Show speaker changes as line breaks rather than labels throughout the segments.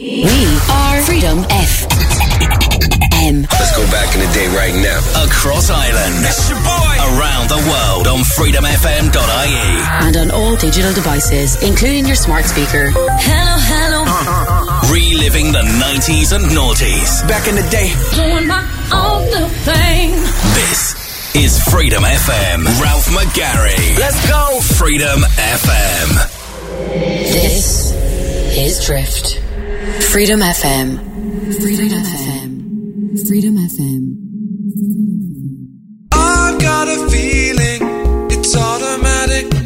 We are Freedom FM.
Let's go back in the day right now.
Across Ireland. It's your boy. Around the world on freedomfm.ie.
And on all digital devices, including your smart speaker.
Hello, hello.
Reliving the 90s and noughties.
Back in the day.
Doing my own little thing.
This is Freedom FM. Ralph McGarry.
Let's go.
Freedom FM.
This is Drift. Freedom FM. Freedom FM. Freedom FM.
I've got a feeling it's automatic.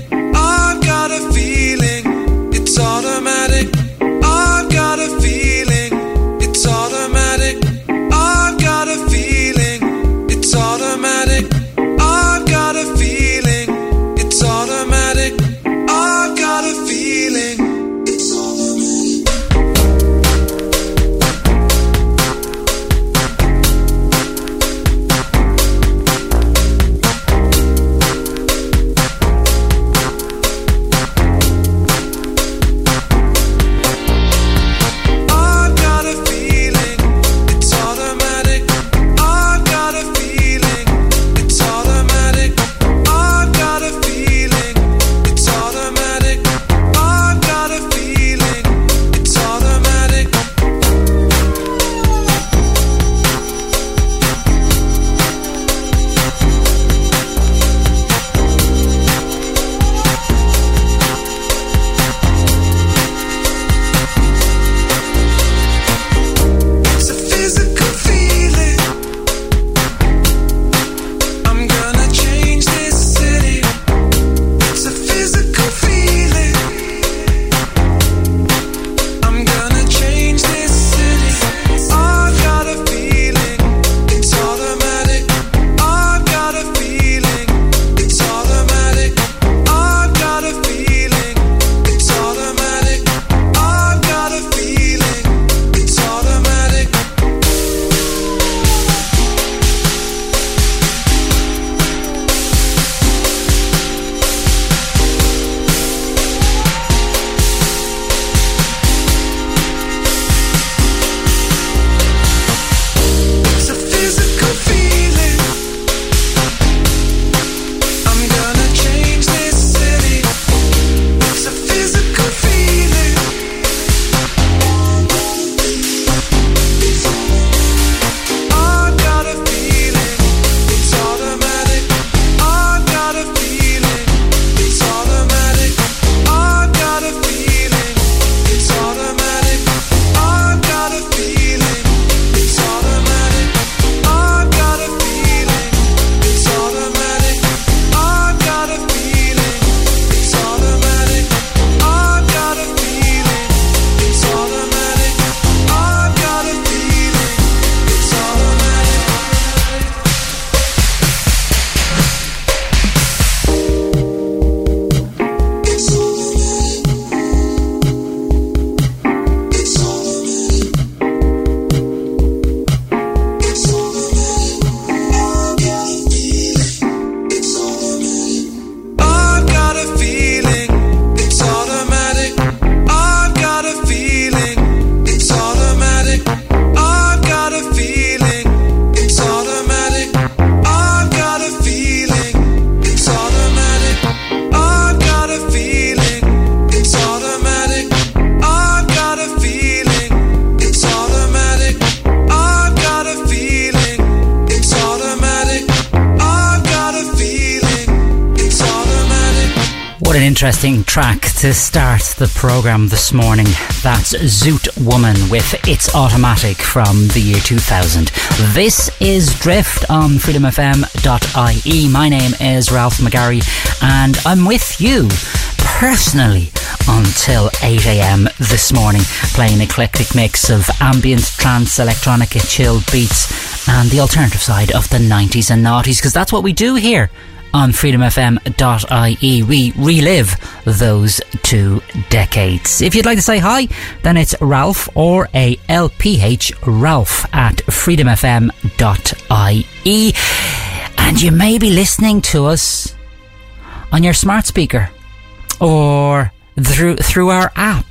Interesting track to start the programme this morning. That's Zoot Woman with It's Automatic from the year 2000. This is Drift on freedomfm.ie. My name is Ralph McGarry and I'm with you personally until 8am this morning, playing eclectic mix of ambient, trance, electronica, chilled beats, and the alternative side of the 90s and noughties, because that's what we do here on freedomfm.ie. We relive those two decades. If you'd like to say hi, then it's Ralph or A L P H Ralph at freedomfm.ie. And you may be listening to us on your smart speaker or through through our app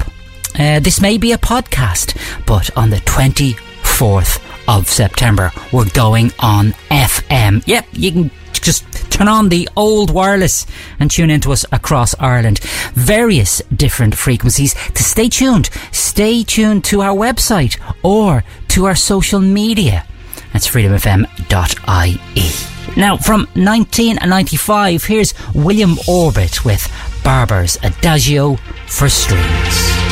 Uh, this may be a podcast, but on the 24th of September, we're going on FM. Yep, you can just turn on the old wireless and tune into us across Ireland. Various different frequencies. To stay tuned, stay tuned to our website or to our social media. That's freedomfm.ie. Now, from 1995, here's William Orbit with Barber's Adagio for Strings.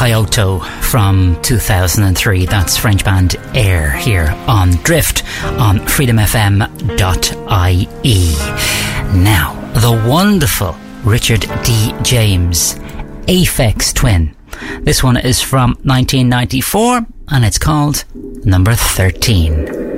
Kyoto from 2003. That's French band Air here on Drift on freedomfm.ie. Now, the wonderful Richard D. James, Aphex Twin. This one is from 1994 and it's called Number 13.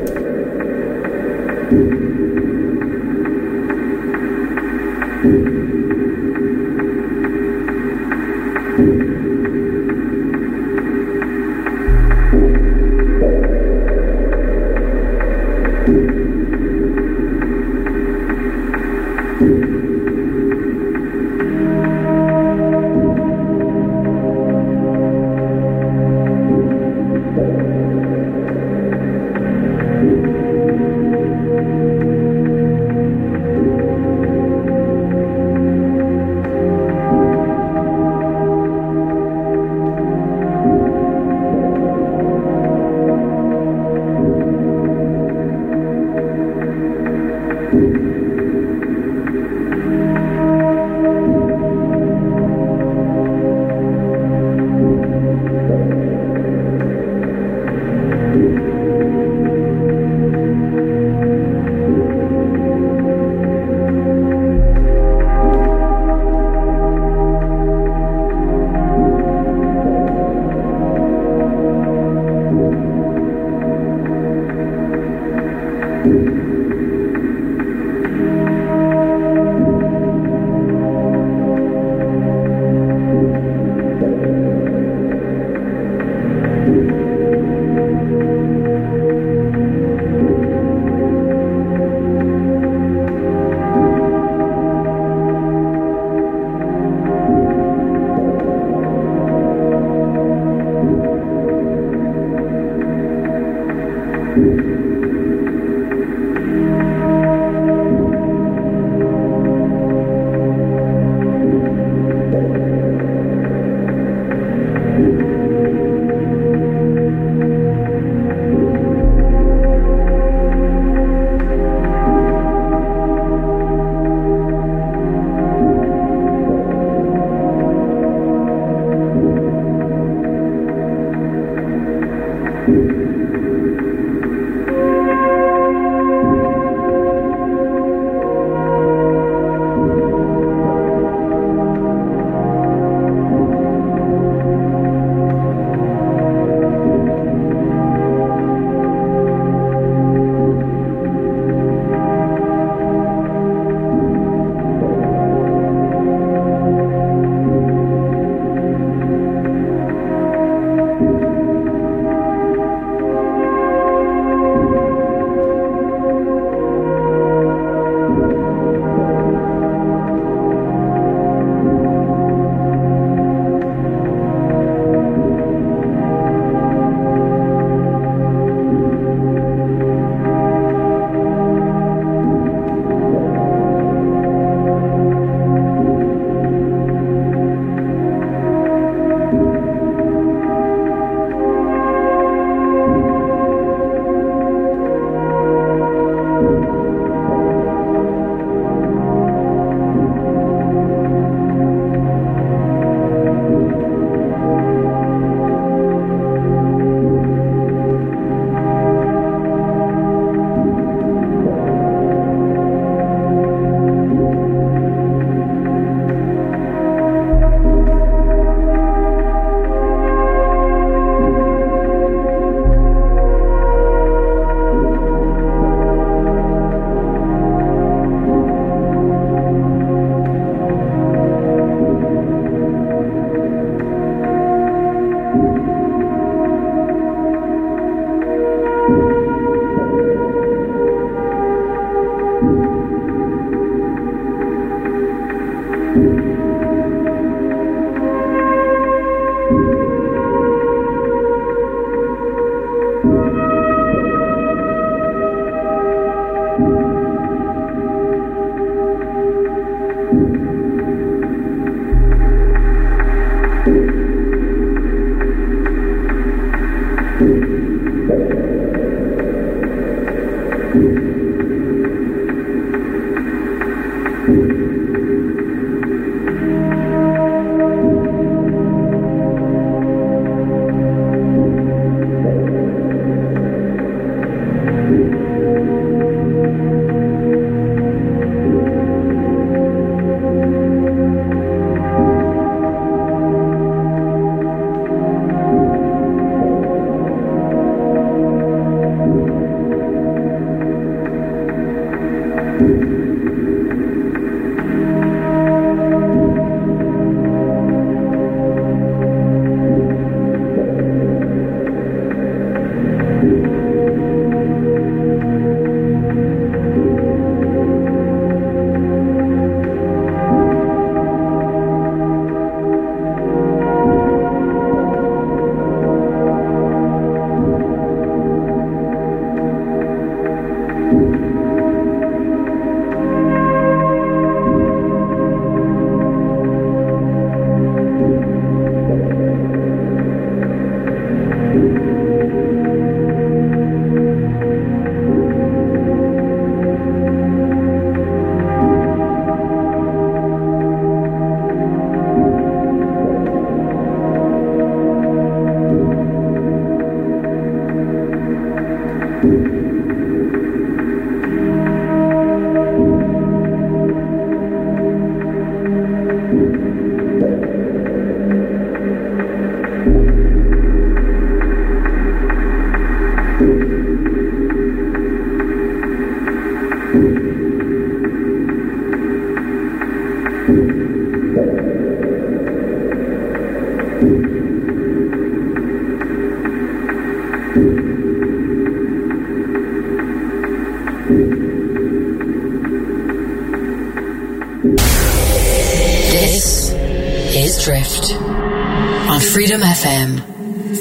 Drift on Freedom FM.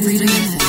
Freedom FM.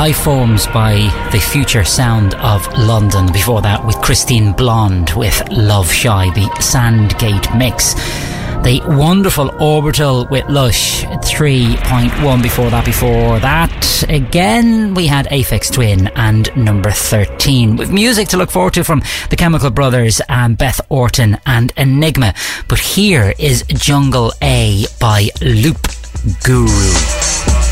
Life Forms by the future sound of London. Before that, with Kristine Blond with Love Shy, the Sandgate mix. The wonderful Orbital with Lush 3.1 before that. Before that, again, we had Aphex Twin and number 13 with music to look forward to from the Chemical Brothers and Beth Orton and Enigma. But here is Jungle A by Loop Guru.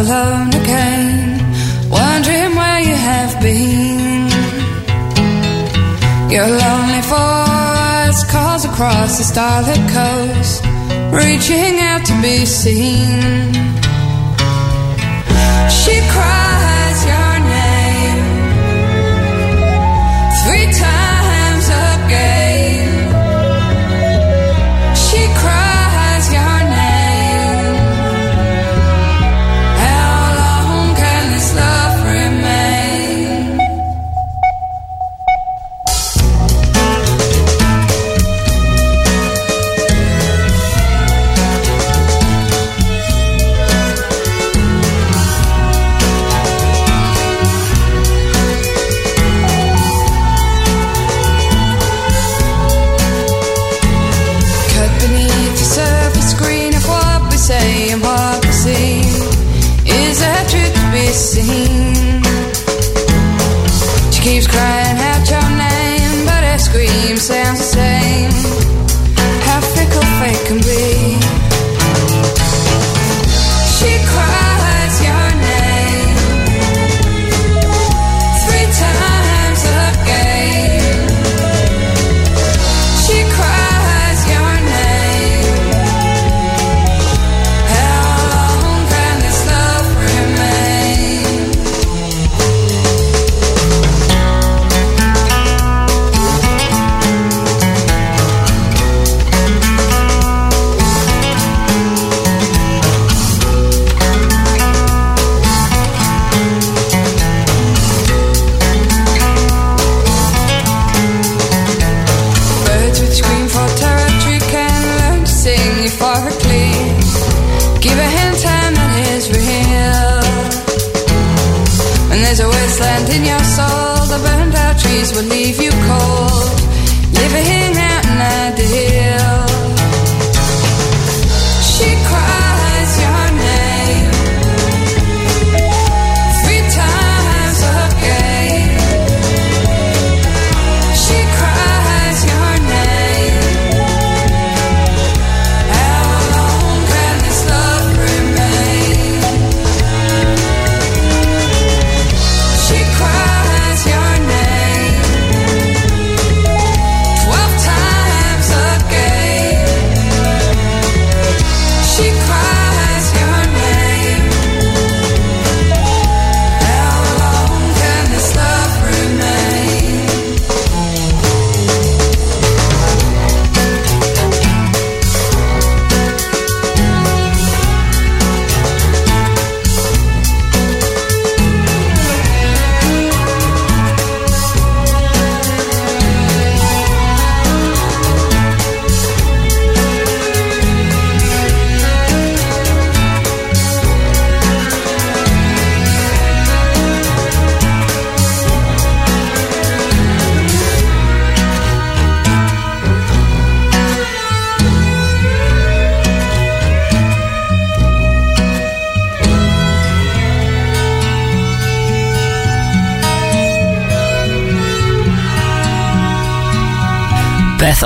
alone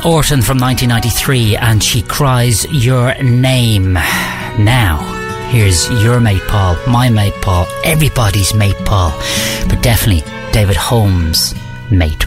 Orton from 1993 and she cries your name. Now, here's your mate Paul, my mate Paul, everybody's mate Paul, but definitely David Holmes' mate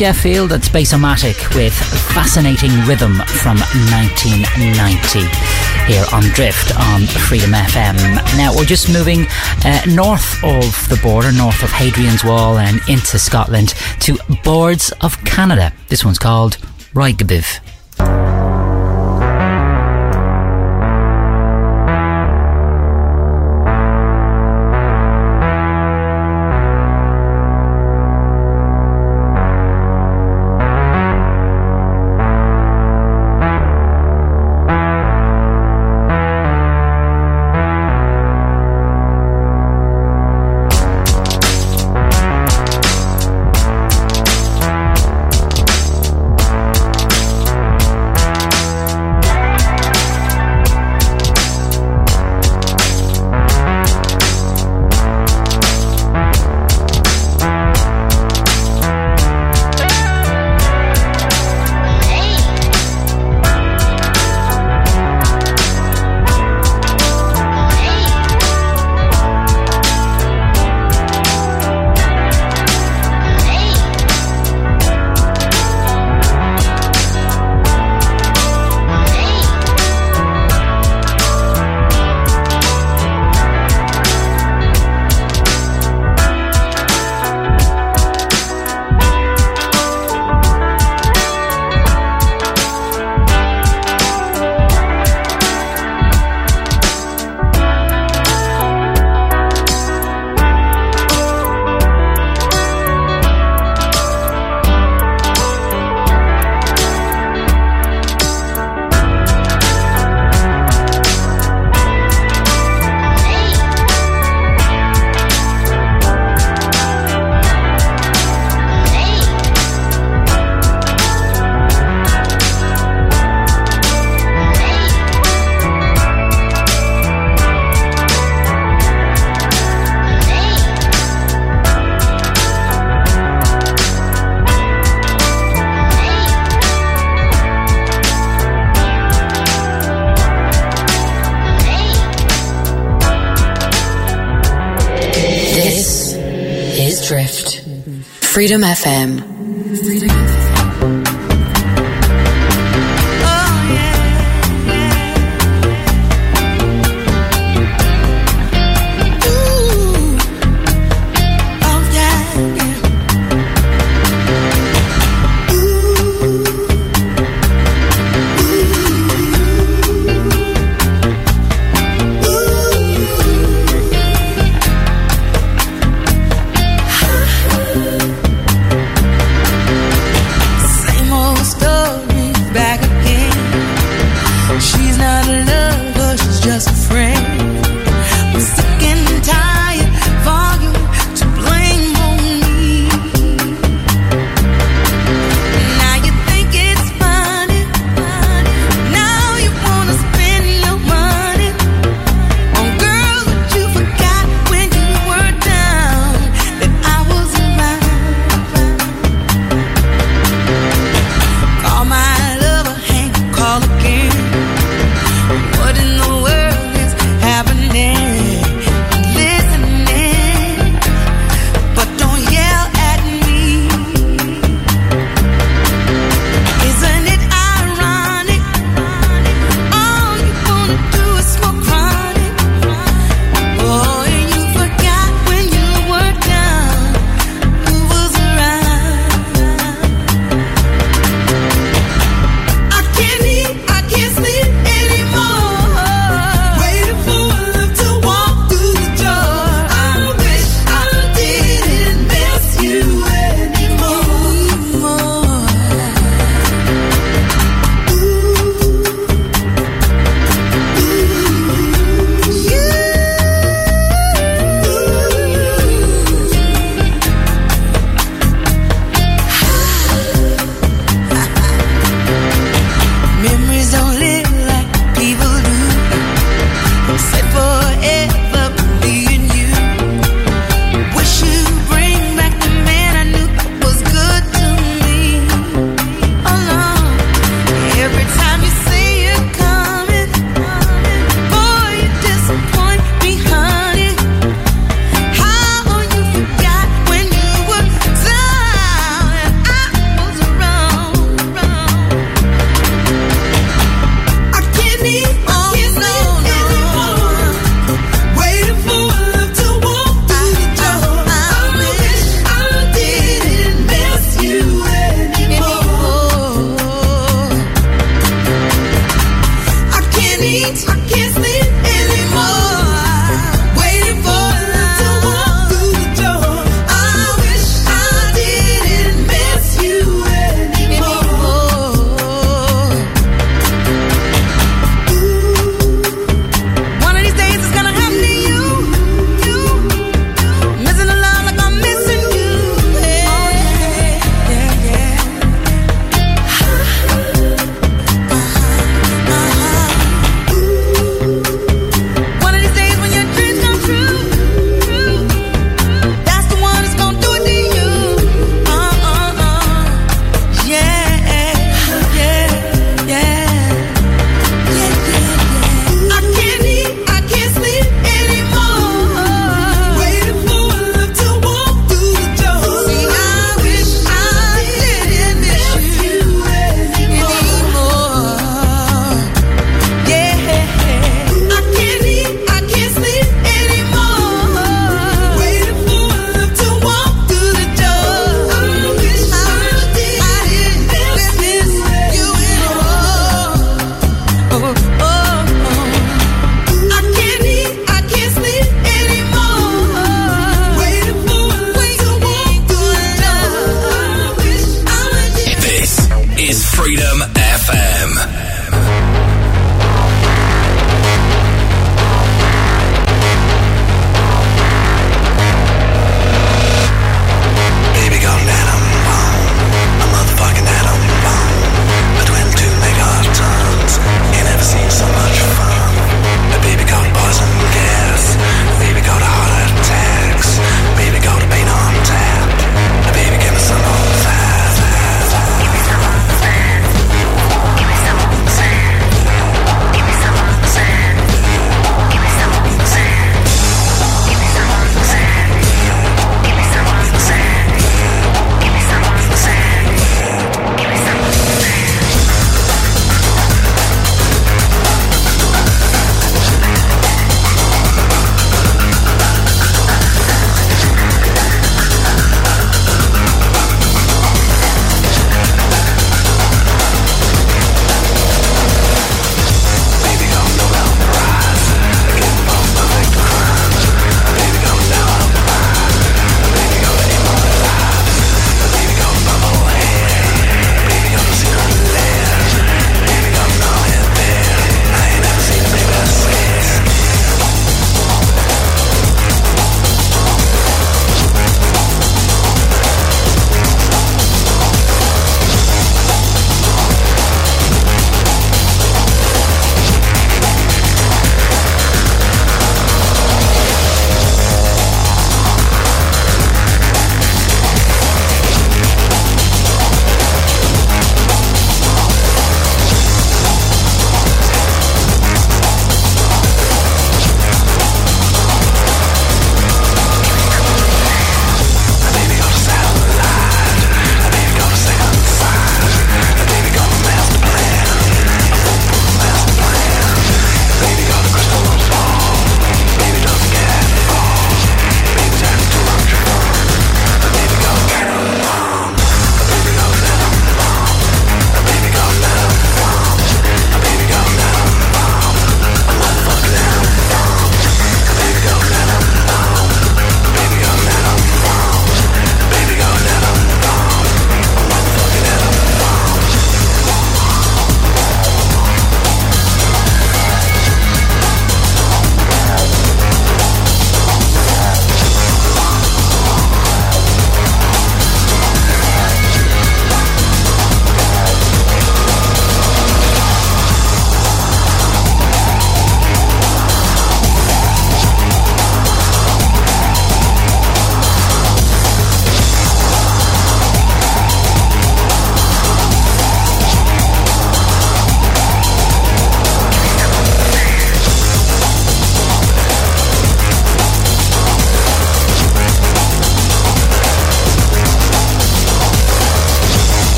Sheffield, it's Bassomatic with Fascinating Rhythm from 1990 here on Drift on Freedom FM. Now we're just moving uh, north of the border, north of Hadrian's Wall and into Scotland to Boards of Canada. This one's called
Roygbiv.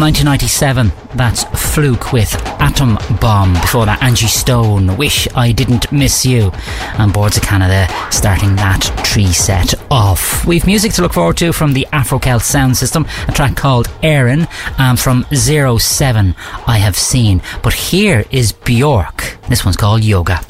From 1997, that's Fluke with Atom Bomb. Before that, Angie Stone, Wish I Didn't Miss You. And Boards of Canada starting that tree set off. We've music to look forward to from the Afro Celt sound system, a track called Eireann, and um, from Zero Seven, I Have Seen. But here is Bjork. This one's called Yoga.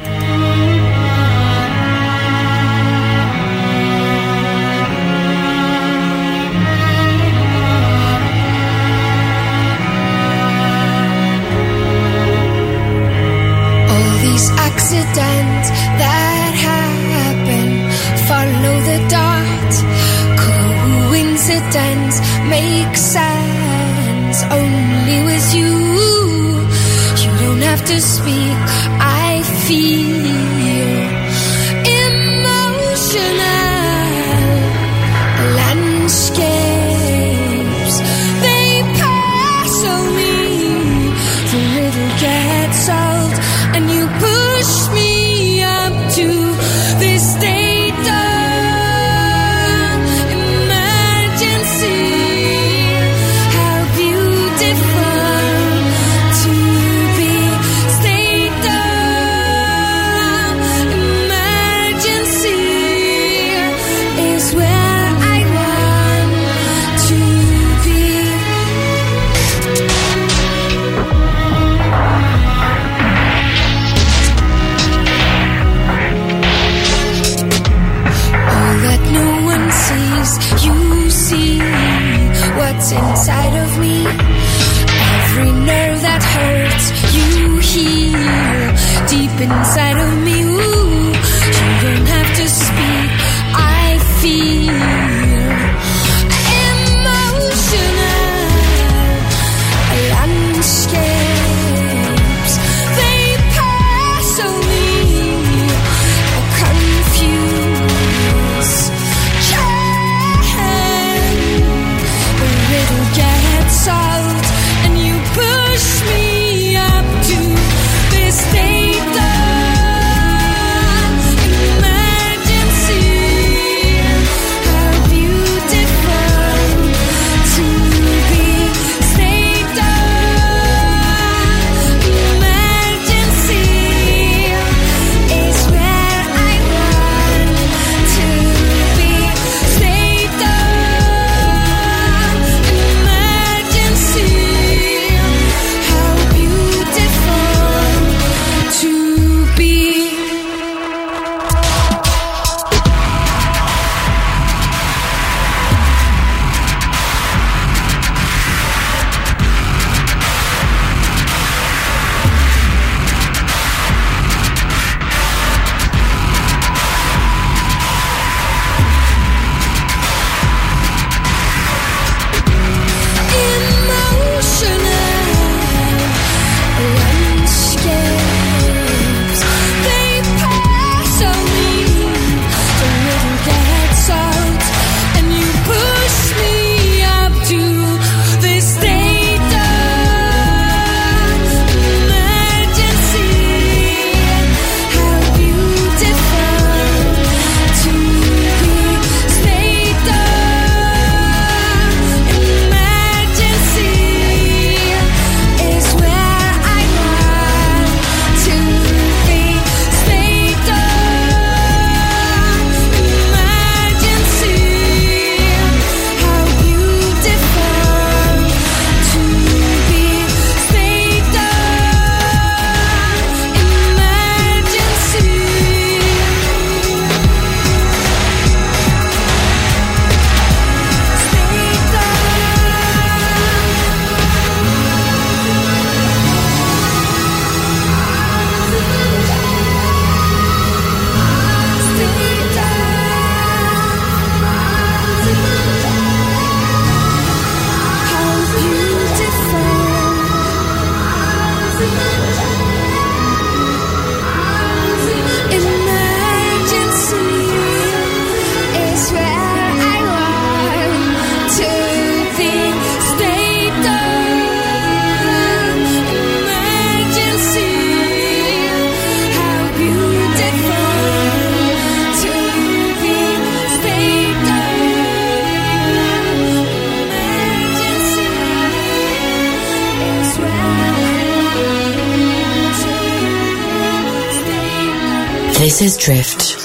This is
Drift.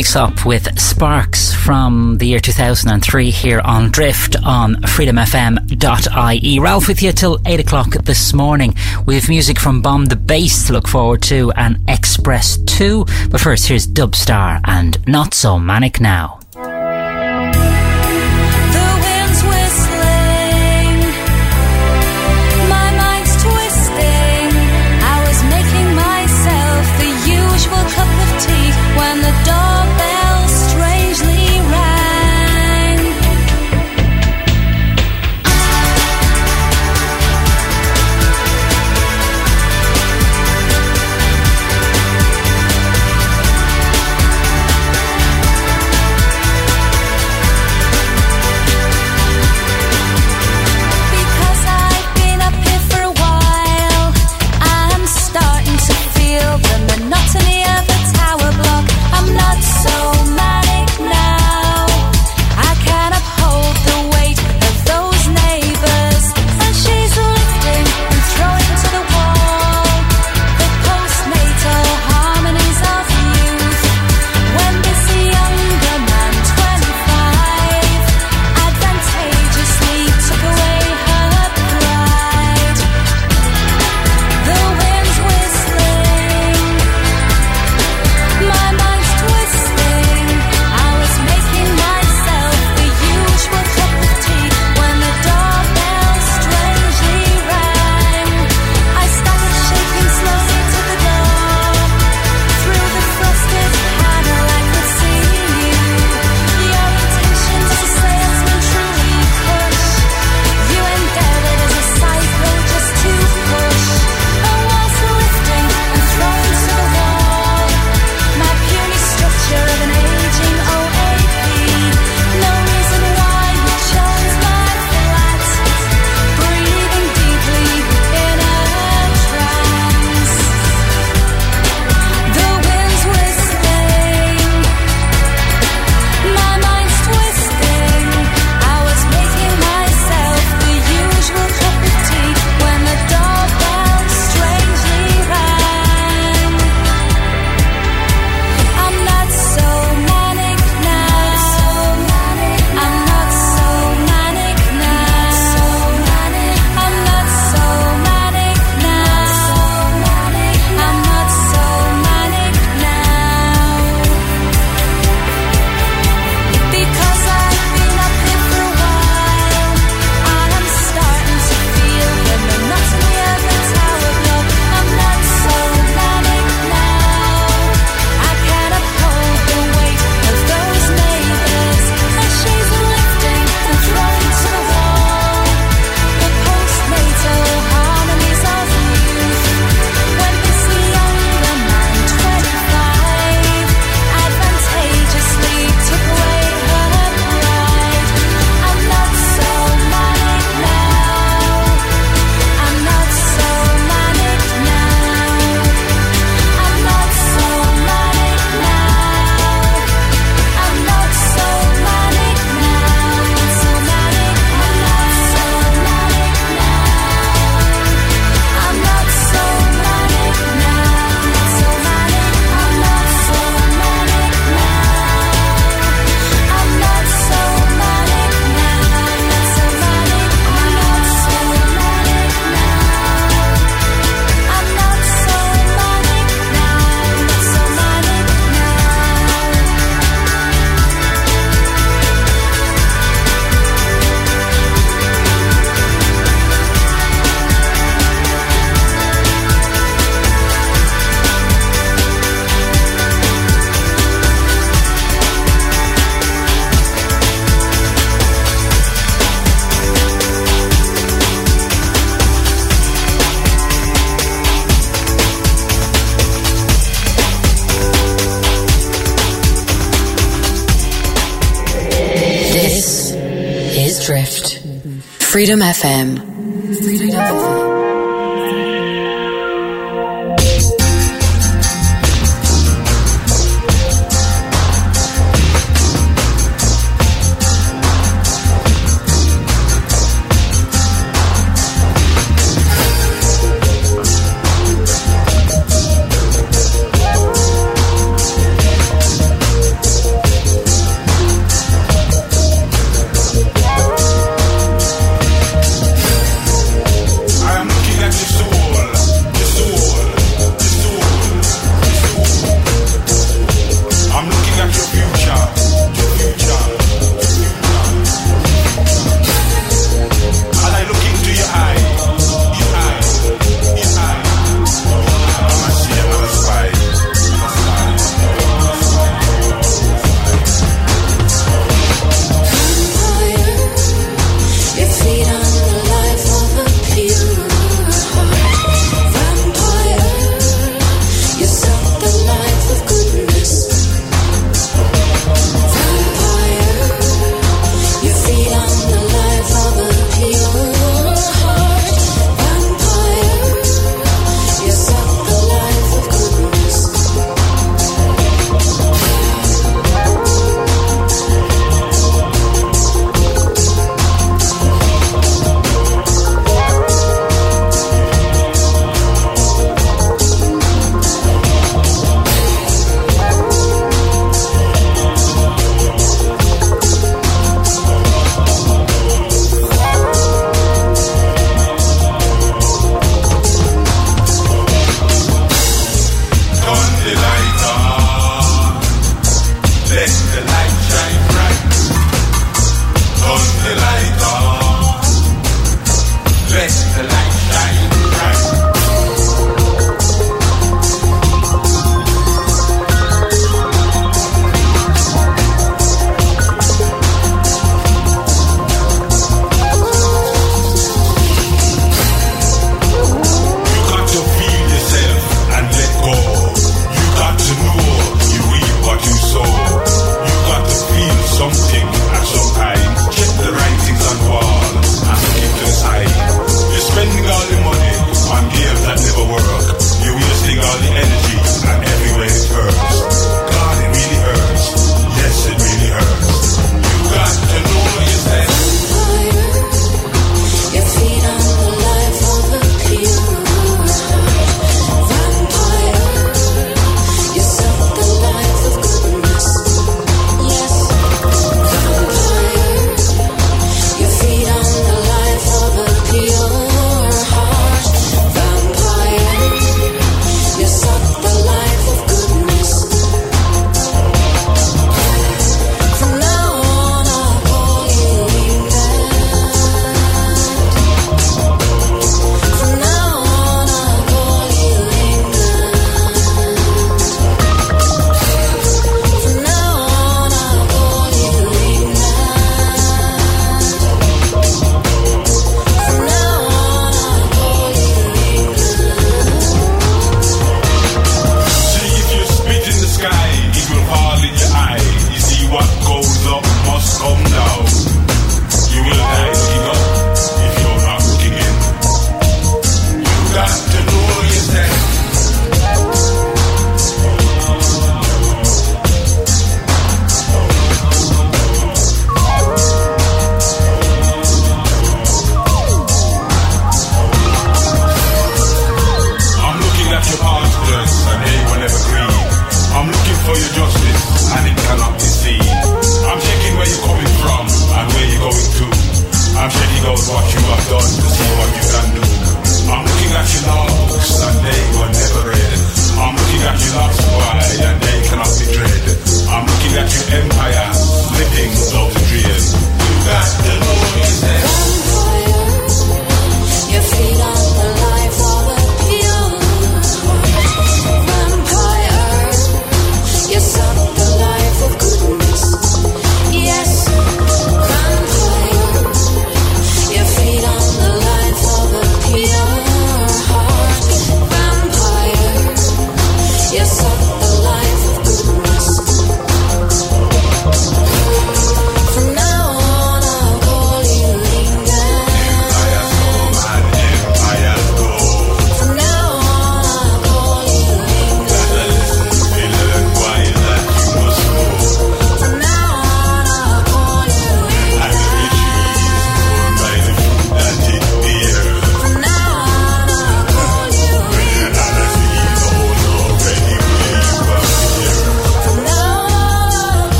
Röyksopp with Sparks from the year 2003 here on Drift on freedomfm.ie. Ralph with you till 8 o'clock this morning. We have music from Bomb the Bass to look forward to and Express 2. But first, here's Dubstar and Not So Manic Now.
Freedom FM.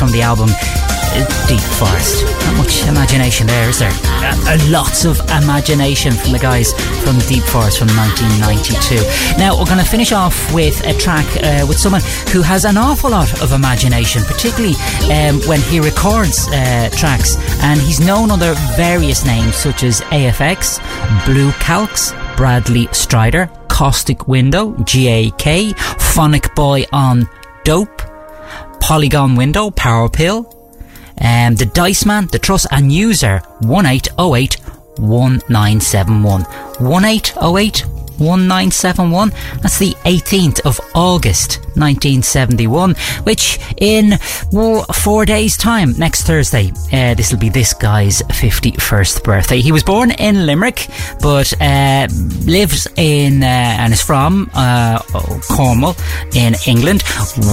From the album Deep Forest. Not much imagination there, is there? Uh, lots of imagination from the guys from Deep Forest from 1992. Now, we're going to finish off with a track uh, with someone who has an awful lot of imagination, particularly um, when he records uh, tracks. And he's known under various names such as AFX, Blue Calx, Bradley Strider, Caustic Window, GAK, Phonic Boy on Dope, Polygon Window, Power Pill, um, the Dice Man, the Trust, and user 1808 1971. 1808 1971. That's the 18th of August 1971, which in well, four days' time, next Thursday, uh, this will be this guy's 51st birthday. He was born in Limerick, but uh, lives in uh, and is from uh, Cornwall in England.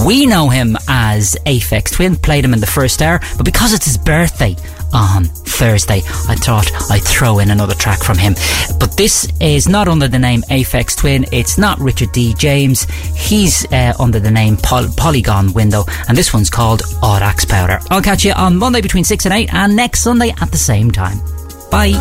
We know him as Aphex Twin, played him in the first hour, but because it's his birthday, on Thursday. I thought I'd throw in another track from him. But this is not under the name Aphex Twin, it's not Richard D. James. He's uh, under the name Poly- Polygon Window, and this one's called Audax Powder. I'll catch you on Monday between 6 and 8, and next Sunday at the same time. Bye.